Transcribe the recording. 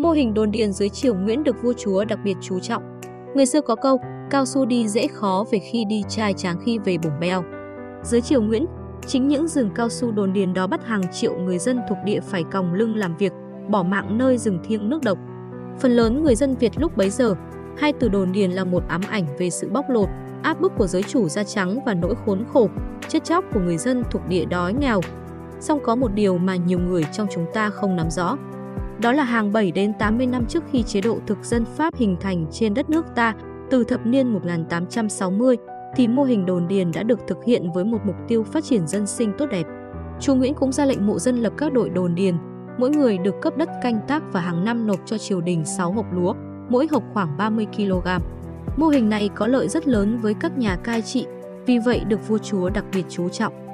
Mô hình đồn điền dưới triều Nguyễn được vua chúa đặc biệt chú trọng. Người xưa có câu, cao su đi dễ khó về khi đi trai tráng khi về bổng beo. Dưới triều Nguyễn, chính những rừng cao su đồn điền đó bắt hàng triệu người dân thuộc địa phải còng lưng làm việc, bỏ mạng nơi rừng thiêng nước độc. Phần lớn người dân Việt lúc bấy giờ, hai từ đồn điền là một ám ảnh về sự bóc lột, áp bức của giới chủ da trắng và nỗi khốn khổ, chết chóc của người dân thuộc địa đói nghèo. Song có một điều mà nhiều người trong chúng ta không nắm rõ. Đó là hàng 7 đến 80 năm trước khi chế độ thực dân Pháp hình thành trên đất nước ta, từ thập niên 1860, thì mô hình đồn điền đã được thực hiện với một mục tiêu phát triển dân sinh tốt đẹp. Chu Nguyễn cũng ra lệnh mộ dân lập các đội đồn điền, mỗi người được cấp đất canh tác và hàng năm nộp cho triều đình 6 hộp lúa, mỗi hộp khoảng 30 kg. Mô hình này có lợi rất lớn với các nhà cai trị, vì vậy được vua chúa đặc biệt chú trọng.